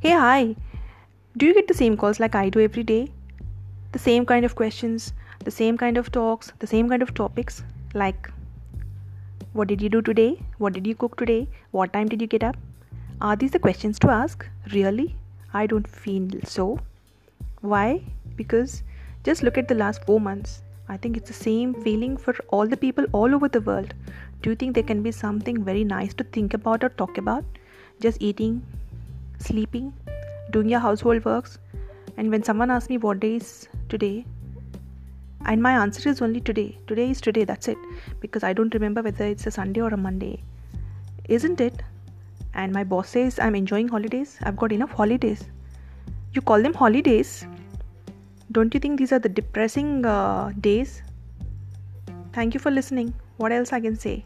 Hey, hi. Do you get the same calls like I do every day? The same kind of questions, the same kind of talks, the same kind of topics? Like, what did you do today? What did you cook today? What time did you get up? Are these the questions to ask? Really? I don't feel so. Why? Because just look at the last four months. I think it's the same feeling for all the people all over the world. Do you think there can be something very nice to think about or talk about? Just eating, sleeping, doing your household works. And when someone asks me what day is today, and my answer is only today. Today is today, that's it. Because I don't remember whether it's a Sunday or a Monday. Isn't it? And my boss says I'm enjoying holidays. I've got enough holidays. You call them holidays? Don't you think these are the depressing uh, days? Thank you for listening. What else I can say?